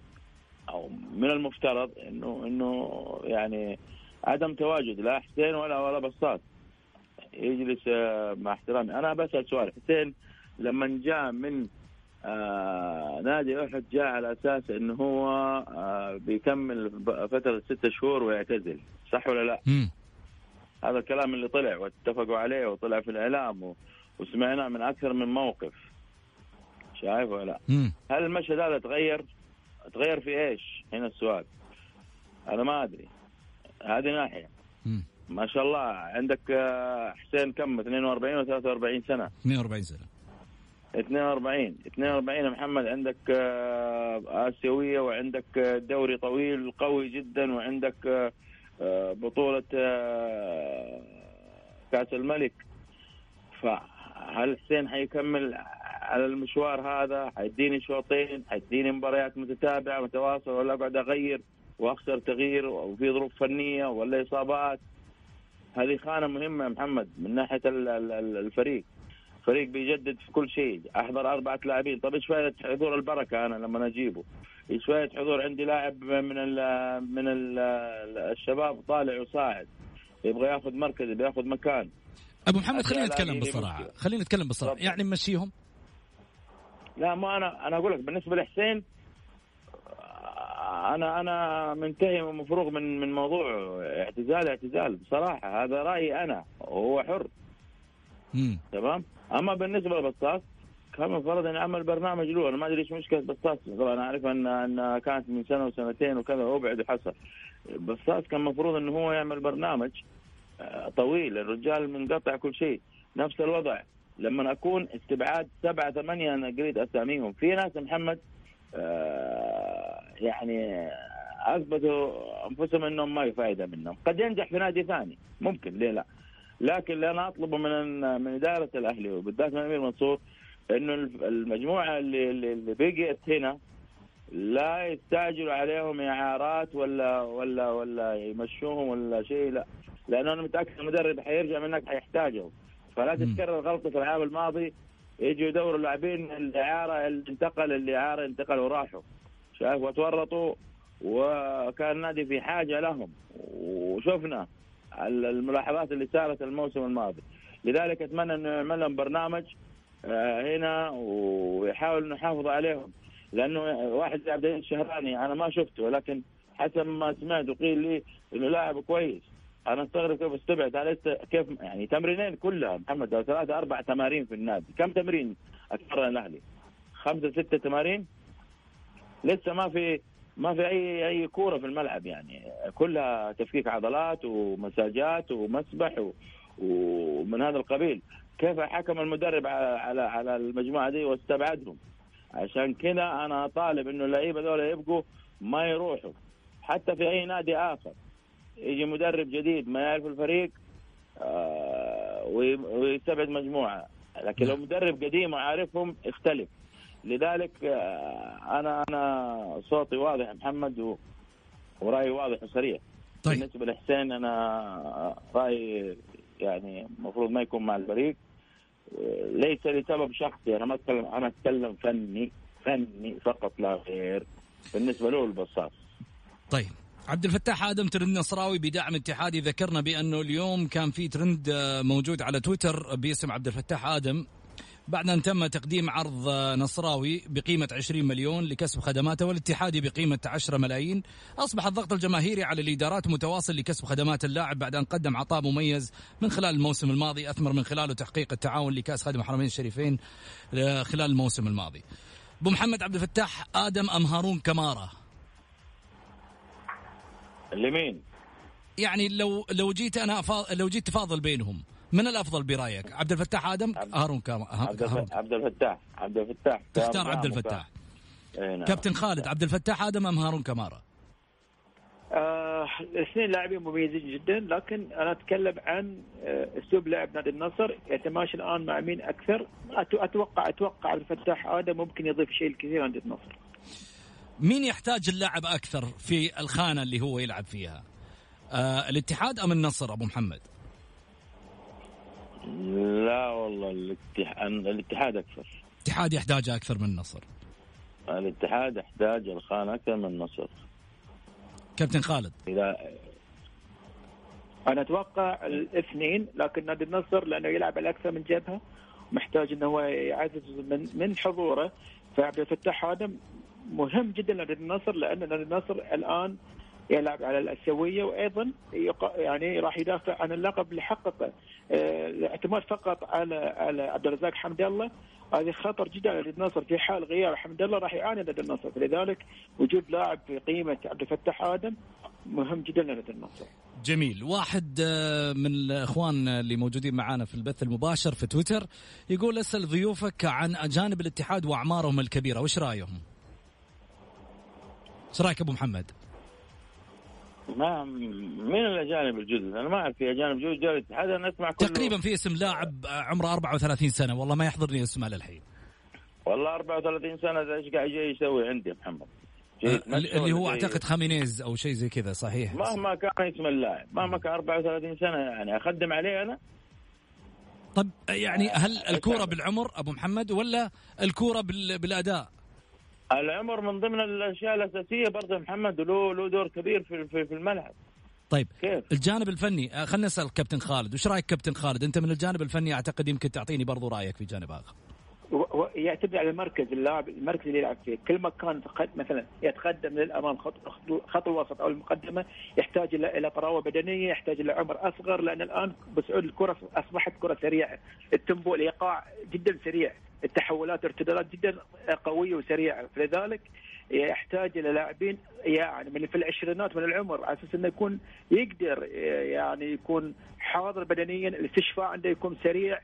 أو من المفترض إنه إنه يعني عدم تواجد لا حسين ولا ولا بساط. يجلس آه، مع احترامي. أنا بسأل سؤال. حسين لما جاء من آه نادي أحد جاء على أساس إنه هو آه بيكمل فترة ستة شهور ويعتزل. صح ولا لا؟ هذا الكلام اللي طلع واتفقوا عليه وطلع في الإعلام و... وسمعناه من أكثر من موقف شايف ولا لا؟ مم. هل المشهد هذا تغير؟ تغير في إيش؟ هنا السؤال أنا ما أدري هذه ناحية مم. ما شاء الله عندك آه، حسين كم 42 و 43 سنة 42 سنة 42 42 يا محمد عندك آه، آسيوية وعندك آه، دوري طويل قوي جدا وعندك آه، بطولة آه، كأس الملك. فهل حسين حيكمل على المشوار هذا؟ حيديني شوطين حيديني مباريات متتابعة متواصلة ولا أقعد أغير وأخسر تغيير وفي ظروف فنية ولا إصابات؟ هذه خانة مهمة يا محمد من ال- الفريق. فريق بيجدد في كل شيء أحضر أربعة لاعبين. طب إيش فائده حضور البركة أنا لما اجيبه إيش فائده حضور عندي لاعب من ال من ال الشباب طالع وصاعد؟ يبغى ياخذ مركز يبغى ياخذ مكان. أبو محمد خلينا نتكلم بالصراحه مشكلة. خلينا نتكلم بالصراحه تفضل. يعني نمشيهم؟ لا ما أنا أنا أقول لك بالنسبة لحسين أنا أنا منتهي ومفروغ من من موضوع اعتزال اعتزال. بصراحة هذا رأيي أنا وهو حر. تمام؟ أما بالنسبة لبساط كان المفروض إن يعمل برنامج له. أنا ما أدري إيش مشكلة بساط طبعا أنا أعرف ان إن كانت من سنة وسنتين وكذا وابعد وحصل بساط كان المفروض انه هو يعمل برنامج آه، طويل. الرجال منقطع كل شيء. نفس الوضع. لما أكون استبعاد سبعة ثمانية أنا قريت أساميهم. في ناس محمد آه، يعني أثبتوا أنفسهم إنهم ما في فائده منهم. قد ينجح في نادي ثاني. ممكن ليه لا؟ لكن اللي أنا أطلبه من من إدارة الأهلي وبالذات من أمير منصور إنه المجموعة اللي اللي بقيت هنا لا يستعجلوا عليهم إعارات ولا ولا ولا يمشوهم ولا شيء لا. لأنه أنا متأكد المدرب حيرجع من هناك حيحتاجهم. فلا. تتكرر غلطه العام الماضي يجوا يدوروا لاعبين الإعارة اللي انتقل الاعاره انتقل وراحوا. شايف؟ وتورطوا وكان النادي في حاجة لهم. وشفنا. الملاحظات اللي صارت الموسم الماضي. لذلك أتمنى انه يعمل لهم برنامج آه، هنا ويحاول انه يحافظ عليهم. لأنه واحد زي عبد الشهراني أنا ما شفته ولكن حسب ما سمعت وقيل لي إنه لاعب كويس. أنا استغرب كيف استبعد كيف يعني تمرينين كلها محمد أو ثلاثة أربع تمارين في النادي. كم تمرين أتمرن الأهلي؟ خمسة ستة تمارين؟ لسه ما في ما في اي أي كورة في الملعب يعني. كلها تفكيك عضلات ومساجات ومسبح و... ومن هذا القبيل. كيف حكم المدرب على على المجموعة دي واستبعدهم؟ عشان كذا أنا طالب إنه اللعيبة دول يبقوا ما يروحوا. حتى في أي نادي آخر. يجي مدرب جديد ما يعرف الفريق آه وي- ويستبعد مجموعة. لكن لو مدرب قديم وعارفهم يختلف. لذلك آه أنا أنا صوتي واضح محمد. ورأيي واضح وصريح طيب. بالنسبة لحسين أنا رأيي يعني المفروض ما يكون مع الفريق. ليس لسبب شخصي. أنا ما اتكلم أنا أتكلم فني فني فقط لا غير. بالنسبة له البصاص طيب. عبد الفتاح آدم ترند نصراوي بدعم اتحادي. ذكرنا بأنه اليوم كان في ترند آه، موجود على تويتر باسم عبد الفتاح آدم. بعد أن تم تقديم عرض نصراوي بقيمة 20 مليون لكسب خدماته والاتحادي بقيمة 10 ملايين أصبح الضغط الجماهيري على الإدارات متواصل لكسب خدمات اللاعب بعد أن قدم عطاء مميز من خلال الموسم الماضي أثمر من خلاله تحقيق التعاون لكأس خادم الحرمين الشريفين آه، خلال الموسم الماضي. أبو محمد عبد الفتاح آدم أم هارون كماره لمين؟ يعني لو لو جيت أنا أفا... لو جيت تفاضل بينهم. من الأفضل برأيك؟ عبد الفتاح آدم هارون كام عبد عبد الفتاح عبد الفتاح تختار عبد كام- الفتاح. إيه نعم. كابتن خالد عبد الفتاح آدم أم هارون كمارا؟ آه الاثنين لاعبين مميزين جدا لكن أنا أتكلم عن آه، أسلوب لعب نادي النصر. يتماشى الآن مع مين أكثر؟ أتوقع أتوقع عبد الفتاح آدم ممكن يضيف شيء الكثير عند النصر. مين يحتاج اللاعب أكثر في الخانة اللي هو يلعب فيها؟ آه الاتحاد أم النصر أبو محمد؟ لا والله الاتحاد الاتحاد أكثر. الاتحاد يحتاج أكثر من النصر الاتحاد يحتاج الخان أكثر من النصر كابتن خالد. اذا أنا أتوقع الاثنين لكن نادي النصر لأنه يلعب على أكثر من جبهة محتاج إنه هو يعزز من من حضوره. فعبد الفتاح آدم مهم جدا لنادي النصر لأن نادي النصر الآن يلعب على الأسيوية وأيضا يعني راح يدافع عن اللقب اللي حققه آه، الاعتماد فقط على على عبد الرزاق حمد الله هذه خطر جدا على النصر في حال غياب حمد الله راح يعاني نادي النصر فلذلك وجود لاعب في قيمة عبد الفتاح آدم مهم جدا لنادي النصر. جميل واحد آه، من الإخوان اللي موجودين معنا في البث المباشر في تويتر يقول اسأل ضيوفك عن أجانب الاتحاد وأعمارهم الكبيرة وش رأيهم؟ إيش رأيك أبو محمد؟ ما مين الأجانب الجدد؟ أنا ما أعرف في أجانب جدد جاء الاتحاد أنا أسمع كله تقريبا في اسم لاعب عمره 34 سنة والله ما يحضرني اسمه للحين والله 34 سنة إيش قاعد يسوي عندي يا محمد؟ أه، اللي هو أعتقد خامينيز أو شيء زي كذا صحيح مهما كان اسم اللاعب مهما كان 34 سنة يعني أخدم عليه أنا طب يعني هل الكورة بالعمر أبو محمد ولا الكورة بالأداء؟ العمر من ضمن الأشياء الأساسية برضه محمد له له دور كبير في في الملعب. طيب كيف؟ الجانب الفني آه، خلينا نسأل كابتن خالد وش رأيك كابتن خالد؟ أنت من الجانب الفني أعتقد يمكن تعطيني برضو رأيك في جانب آخر. يعتمد على المركز اللاعب المركز اللي يلعب فيه. كل ما كان مثلا يتقدم للأمام خط خط الوسط أو المقدمة يحتاج إلى إلى طراوة بدنية يحتاج إلى عمر أصغر لأن الآن بسعود الكرة أصبحت كرة سريعة. التمبو الايقاع جدا سريع. التحولات ارتدادات جدا قوية وسريعة. فلذلك يحتاج إلى لاعبين يعني من في العشرينات من العمر على أساس إنه يكون يقدر يعني يكون حاضر بدنيا الاستشفاء عنده يكون سريع.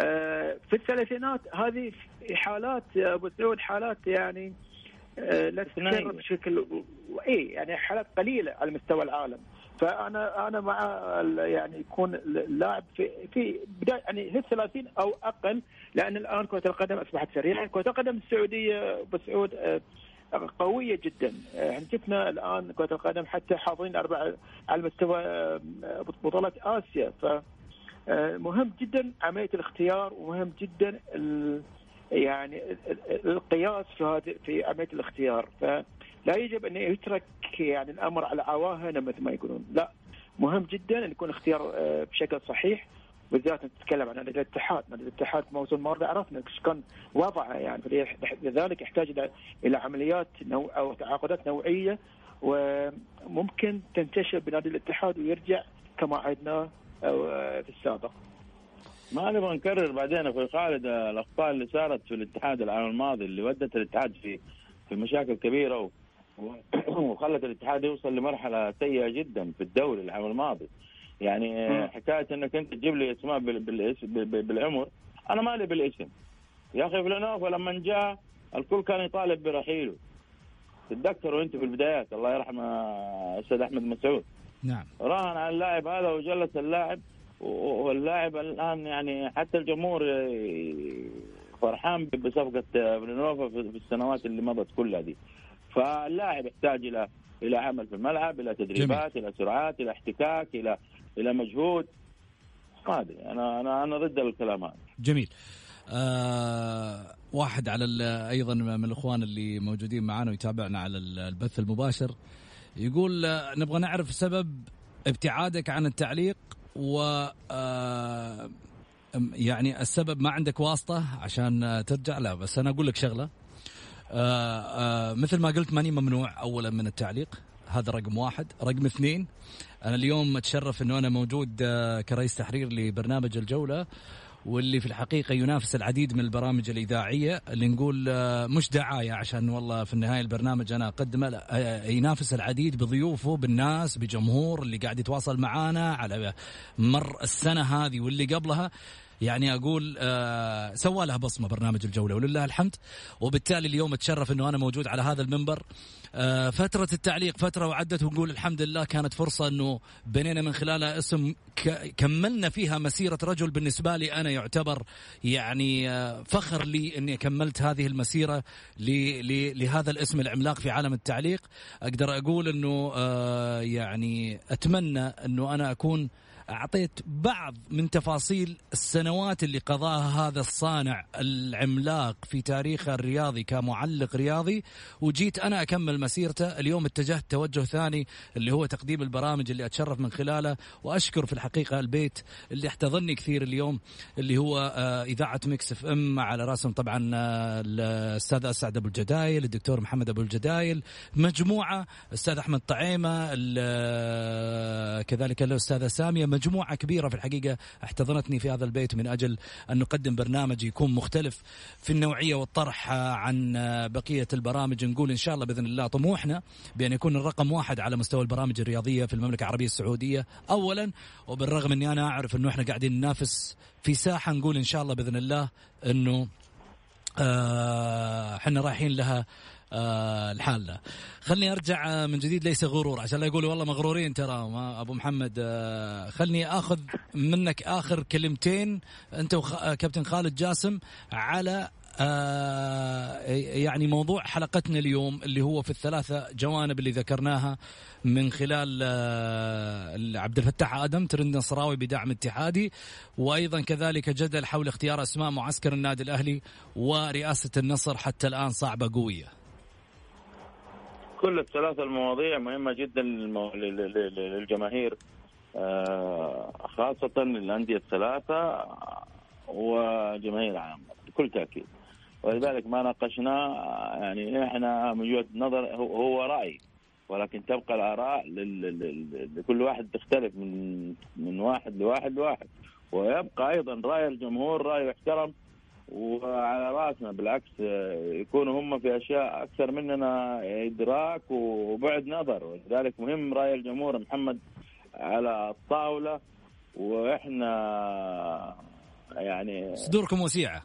آه، في الثلاثينات هذه حالات أبو سعود حالات يعني آه، لا تتكرر بشكل اي يعني حالات قليلة على مستوى العالم. فأنا أنا مع يعني يكون اللاعب في في بداية يعني في الثلاثين أو أقل لأن الآن كرة القدم أصبحت سريعة، كرة القدم السعودية بسعود آه، قوية جدا، يعني شفنا الآن كرة القدم حتى حاضرين أربع على مستوى آه، بطولات آسيا. ف مهم جدا عملية الاختيار ومهم جدا يعني القياس في هذه في عملية الاختيار. فلا يجب أن يترك يعني الأمر على عواهنه مثل ما يقولون. لا مهم جدا أن يكون اختيار آه، بشكل صحيح. بالذات نتكلم عن نادي الاتحاد، نادي الاتحاد موسم الماضي عرفنا إيش كان وضعه يعني. لذلك يحتاج إلى عمليات نوع أو تعاقدات نوعية وممكن تنتشر بنادي الاتحاد ويرجع كما عهدناه آه، في السابق. ما نبغى نكرر بعدين أخوي خالد الاخطاء اللي صارت في الاتحاد العام الماضي اللي ودت الاتحاد في في مشاكل كبيرة وخلت الاتحاد يوصل لمرحلة سيئة جدا في الدوري العام الماضي. يعني حكاية إنك أنت تجيب لي اسماء بالعمر أنا مالي بالاسم. يا أخي فلانوف لما جاء الكل كان يطالب برحيله. تتذكروا انت في البدايات الله يرحم الأستاذ أحمد مسعود. نعم. راهن على اللاعب هذا وجلس اللاعب واللاعب الآن يعني حتى الجمهور فرحان بصفقة فلانوفا في السنوات اللي مضت كلها دي. فاللاعب يحتاج إلى إلى عمل في الملعب إلى تدريبات جميل. إلى سرعات إلى احتكاك إلى إلى مجهود. ما أدري أنا أنا أنا ضد الكلام هذا. جميل. آه واحد على أيضا من الإخوان اللي موجودين معنا ويتابعنا على البث المباشر. يقول آه، نبغى نعرف سبب ابتعادك عن التعليق و آه يعني السبب ما عندك واسطة عشان ترجع. لا بس أنا أقول لك شغلة. آه آه مثل ما قلت ماني ممنوع أولا من التعليق. هذا رقم واحد. رقم اثنين أنا اليوم أتشرف إنه أنا موجود آه كرئيس تحرير لبرنامج الجولة واللي في الحقيقة ينافس العديد من البرامج الإذاعية اللي نقول مش دعاية عشان والله في النهاية البرنامج أنا أقدمه لا ينافس العديد بضيوفه بالناس بجمهور اللي قاعد يتواصل معانا على مر السنة هذه واللي قبلها. يعني أقول آه سوى لها بصمة برنامج الجولة ولله الحمد. وبالتالي اليوم أتشرف إنه أنا موجود على هذا المنبر. آه فترة التعليق فترة وعدت ونقول الحمد لله كانت فرصة إنه بنينا من خلالها اسم كملنا فيها مسيرة رجل. بالنسبة لي أنا يعتبر يعني آه فخر لي إني كملت هذه المسيرة لهذا الاسم العملاق في عالم التعليق. أقدر أقول إنه آه يعني أتمنى إنه أنا أكون أعطيت بعض من تفاصيل السنوات اللي قضاها هذا الصانع العملاق في تاريخه الرياضي كمعلق رياضي وجيت أنا أكمل مسيرته. اليوم اتجهت توجه ثاني اللي هو تقديم البرامج اللي أتشرف من خلاله وأشكر في الحقيقة البيت اللي احتضني كثير اليوم اللي هو آه، إذاعة Mix FM. على رأسهم طبعا آه، الأستاذ أسعد أبو الجدايل الدكتور محمد أبو الجدايل مجموعة الأستاذ أحمد طعيمة آه، كذلك الأستاذة سامية مجموعة كبيرة في الحقيقة احتضنتني في هذا البيت من أجل أن نقدم برنامج يكون مختلف في النوعية والطرح عن بقية البرامج. نقول إن شاء الله بإذن الله طموحنا بأن يكون الرقم واحد على مستوى البرامج الرياضية في المملكة العربية السعودية اولا. وبالرغم إني أنا أعرف إنه إحنا قاعدين ننافس في ساحة نقول إن شاء الله بإذن الله إنه آه، إحنا رايحين لها آه لحالنا خلني أرجع من جديد ليس غرور. عشان لا يقولوا والله مغرورين ترى ما أبو محمد. آه خلني آخذ منك آخر كلمتين. أنت وكابتن خالد جاسم على آه يعني موضوع حلقتنا اليوم اللي هو في الثلاثة جوانب اللي ذكرناها من خلال آه عبد الفتاح آدم ترند نصراوي بدعم اتحادي وأيضا كذلك جدل حول اختيار أسماء معسكر النادي الأهلي ورئاسة النصر حتى الآن صعبة قوية. كل الثلاث المواضيع مهمة جدا للجماهير. آه خاصة للأندية الثلاثة وجماهير عامة بكل تأكيد. ولذلك ما ناقشنا يعني إحنا من وجهة نظر هو رأي ولكن تبقى الآراء لكل واحد تختلف من من واحد لواحد لواحد. ويبقى أيضا رأي الجمهور رأي يحترم وعلى راسنا بالعكس يكونوا هم في أشياء أكثر مننا إدراك وبعد نظر. ولذلك مهم رأي الجمهور محمد على الطاولة وإحنا يعني صدوركم وسيعة.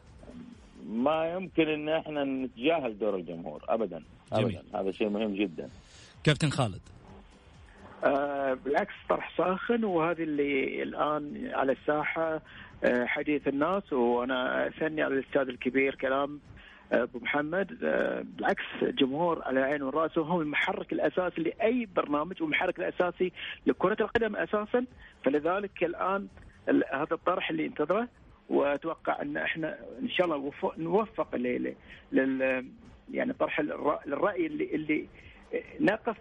ما يمكن إن إحنا نتجاهل دور الجمهور ابدا. جميل. ابدا. هذا شيء مهم جدا. كابتن خالد. آه بالعكس طرح ساخن وهذه اللي الآن على الساحة آه حديث الناس وأنا أثني على الأستاذ الكبير كلام آه، أبو محمد. آه بالعكس الجمهور على عين والراس وهو المحرك الأساسي لأي برنامج والمحرك الأساسي لكرة القدم أساسا. فلذلك الآن هذا الطرح اللي انتظره وأتوقع أن إحنا إن شاء الله نوفق لل يعني طرح الرأي اللي اللي نقف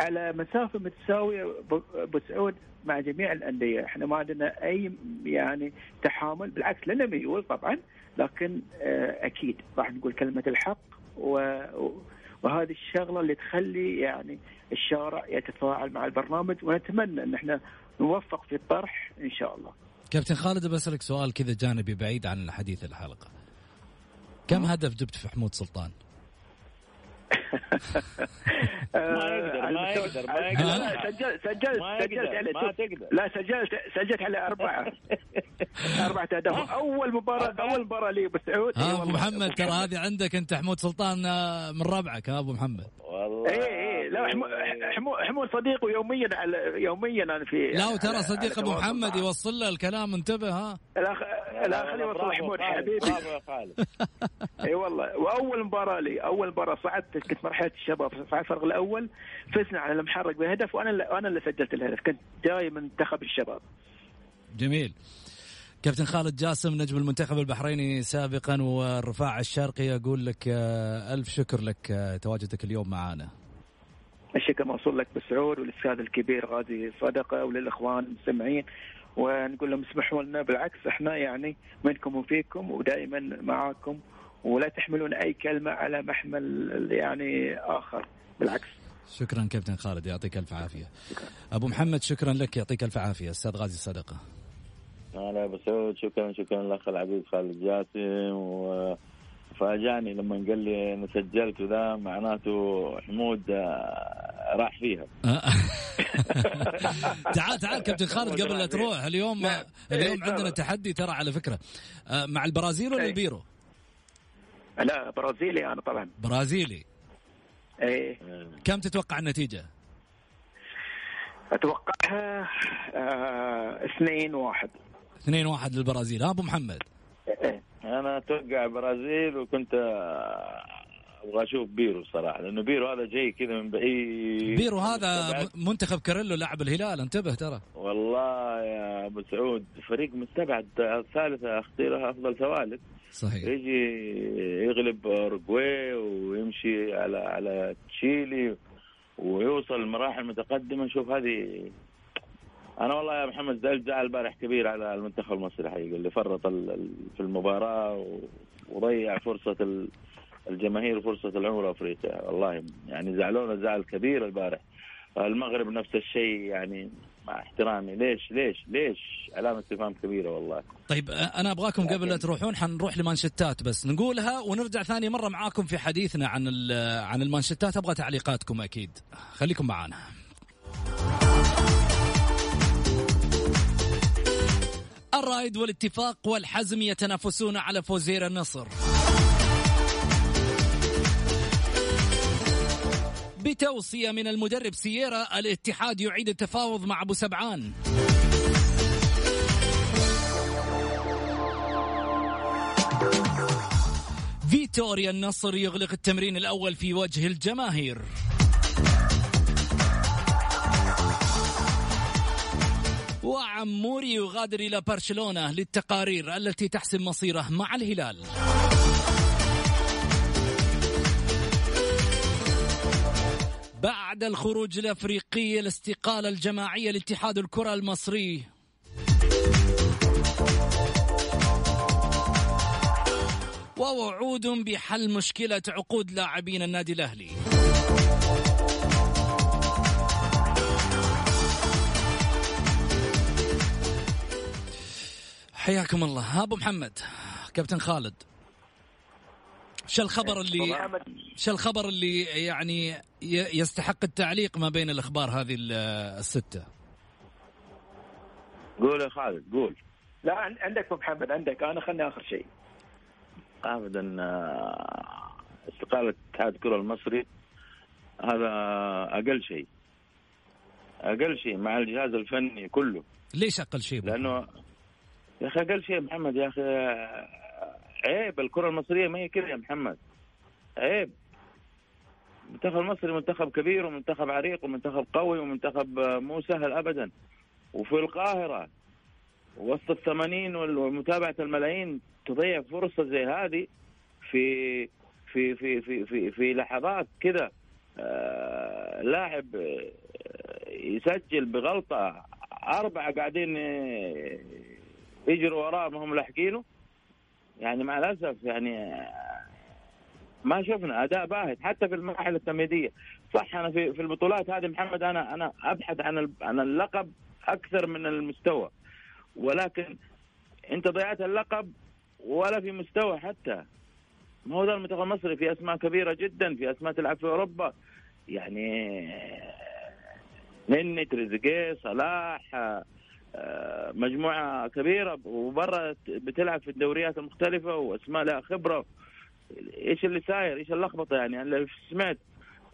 على مسافة متساوية ابو سعود مع جميع الأندية، إحنا ما عندنا أي يعني تحامل بالعكس لنا ميول طبعا لكن آه، أكيد راح نقول كلمة الحق وهذه الشغلة اللي تخلي يعني الشارع يتفاعل مع البرنامج ونتمنى إن إحنا نوفق في الطرح إن شاء الله. كابتن خالد بسألك سؤال كذا جانبي بعيد عن حديث الحلقة كم هدف جبت في حمود سلطان؟ ما يقدر ما يقدر ما يقدر. سجلت سجلت سجلت عليه ما تقدر. لا سجلت سجلت عليه أربعة. أربعة أهداف. أول مباراة أول مباراة لي بالسعود ها أبو محمد ترى هذه عندك أنت حمود سلطان آه، من ربعك ها أبو محمد. والله إيه إيه لا حمود حمود صديقه يوميا على يوميا أنا في لا وترى صديق أبو محمد يوصل له الكلام انتبه ها. لا لا خليه يوصل حمود حبيبي. برافو يا خالد. إي والله. وأول مباراة لي أول مباراة صعدت كنت مرحلة الشباب صعد الفرق الأول فزنا على المحرك بهدف وأنا اللي أنا اللي سجلت الهدف. كنت جاي من منتخب الشباب. جميل. كابتن خالد جاسم نجم المنتخب البحريني سابقا والرفاع الشرقي يقول لك آه، ألف شكر لك آه، تواجدك اليوم معنا الشكر موصول لك بالسعود والأستاذ الكبير غازي صدقة وللإخوان المستمعين. ونقول لهم اسمحوا لنا بالعكس إحنا يعني منكم وفيكم ودائما معاكم. ولا تحملون أي كلمة على محمل يعني آخر. بالعكس. شكرا كابتن خالد يعطيك ألف عافية. أبو محمد شكرا لك يعطيك ألف عافية. أستاذ غازي صدقه هلا أبو سعود شكرا شكرا الاخ العزيز خالد جاسم. و فاجأني لما قال لي أنا سجلت وذا معناته حمود آه، راح فيها. تعال تعال كابتن خالد قبل لا تروح. اليوم اليوم عندنا تحدي ترى على فكرة. آه، مع البرازيل ولا البيرو؟ لا برازيلي أنا طبعا. برازيلي. إيه. كم تتوقع النتيجة؟ أتوقعها آه اثنين واحد. اثنين واحد للبرازيل. ها أبو محمد. إيه. أنا أتوقع برازيل وكنت أبغى أشوف بيرو صراحة لأنه بيرو هذا جاي كذا من بعيد. بيرو هذا منتخب كاريلو لاعب الهلال انتبه ترى. والله يا أبو سعود فريق مستبعد الثالثة اختيرها أفضل ثوالث. صحيح. يجي يغلب اورجواي ويمشي على على تشيلي ويوصل مراحل متقدمه شوف هذه أنا والله يا محمد زعلت زعل البارح كبير على المنتخب المصري حقيقة اللي فرط في المباراة وضيع فرصة الجماهير وفرصه العمر أفريقيا. والله يعني زعلونا زعل كبير البارح. المغرب نفس الشيء يعني مع احترامي. ليش ليش ليش؟ علامة استفهام كبيرة والله. طيب أنا أبغاكم قبل لا تروحون حنروح لمانشتات بس. نقولها ونرجع ثاني مرة معاكم في حديثنا عن عن المانشتات أبغى تعليقاتكم أكيد. خليكم معنا الرايد والاتفاق والحزم يتنافسون على فوزير النصر. بتوصية من المدرب سييرا الاتحاد يعيد التفاوض مع أبو سبعان. فيتوريا النصر يغلق التمرين الأول في وجه الجماهير. وعموري يغادر إلى برشلونة للتقارير التي تحسم مصيره مع الهلال. بعد الخروج الأفريقي الاستقالة الجماعية لاتحاد الكرة المصري. ووعود بحل مشكلة عقود لاعبين النادي الأهلي. حياكم الله. أبو محمد كابتن خالد. شو الخبر اللي شو الخبر اللي يعني يستحق التعليق ما بين الأخبار هذه الستة؟ قول يا خالد قول. لا عندك أبو محمد عندك. أنا خلني آخر شيء. ابدا آه، استقالة اتحاد الكرة المصري هذا أقل شيء. أقل شيء مع الجهاز الفني كله. ليش أقل شيء لأنه يا أخي أقل شيء محمد يا أخي عيب الكرة المصرية ما هي كذا يا محمد. عيب. المنتخب المصري منتخب كبير ومنتخب عريق ومنتخب قوي ومنتخب مو سهل ابدا. وفي القاهرة وسط الثمانين ومتابعة الملايين تضيع فرصة زي هذه في في في في في, في لحظات كذا آه لاعب آه، يسجل بغلطة أربعة قاعدين آه، يجروا وراه ما هم لاحقينه. يعني مع الأسف يعني ما شفنا أداء باهت حتى في المراحل التمهيدية. صح أنا في في البطولات هذه محمد أنا أنا أبحث عن عن اللقب أكثر من المستوى. ولكن أنت ضيعت اللقب ولا في مستوى حتى. ما هو ذا المنتخب المصري في أسماء كبيرة جدا في أسماء تلعب في أوروبا. يعني نني تريزيجيه صلاح مجموعة كبيرة وبرا بتلعب في الدوريات المختلفة وأسماء لها خبرة. إيش اللي ساير إيش اللخبطة يعني؟ أنا سمعت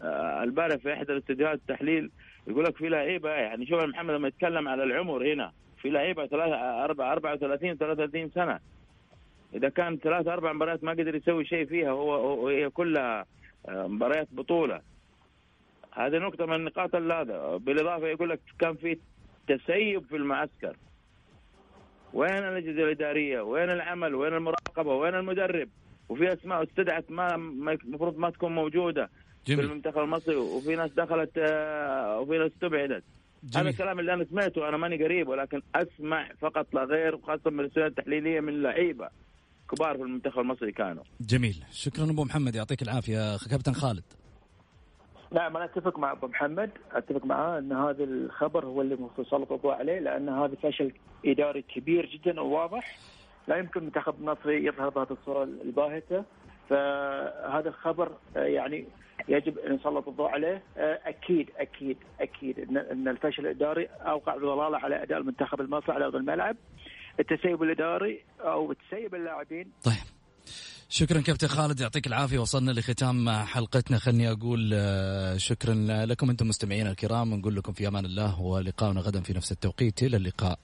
آه، البارح في إحدى الاستديوهات التحليل يقول لك في لعيبة يعني شوف محمد لما يتكلم على العمر هنا في لعيبة ثلاثة أربعة 34 33 سنة. إذا كان ثلاث أربع مباريات ما قدر يسوي شيء فيها هو هي كلها آه، مباريات بطولة. هذه نقطة من النقاط هذا. بالإضافة يقول لك كان في تسيب في المعسكر. وين الأجهزة الإدارية؟ وين العمل؟ وين المراقبة؟ وين المدرب؟ وفي أسماء استدعت ما المفروض ما تكون موجودة جميل. في المنتخب المصري وفي ناس دخلت آه، وفي ناس استبعدت. هذا الكلام اللي أنا سمعته أنا ماني قريب ولكن أسمع فقط لا غير وخاصة من الرسالة التحليلية من لعيبة كبار في المنتخب المصري كانوا. جميل. شكرا أبو محمد يعطيك العافية. كابتن خالد. نعم أنا أتفق مع أبو محمد. أتفق معاه إن هذا الخبر هو اللي المفروض سلط الضوء عليه لأن هذا فشل إداري كبير جدا وواضح. لا يمكن المنتخب المصري يظهر بهذه الصورة الباهتة. فهذا الخبر آه، يعني يجب أن نسلط الضوء عليه. آه، أكيد أكيد أكيد ان الفشل الإداري أوقع ضلاله على أداء المنتخب المصري على أرض الملعب. التسيب الإداري أو تسيب اللاعبين طيب. شكرا كابتن خالد يعطيك العافية وصلنا لختام حلقتنا. خلني أقول آه، شكرا لكم أنتم مستمعينا الكرام نقول لكم في أمان الله ولقاؤنا غدا في نفس التوقيت. إلى اللقاء.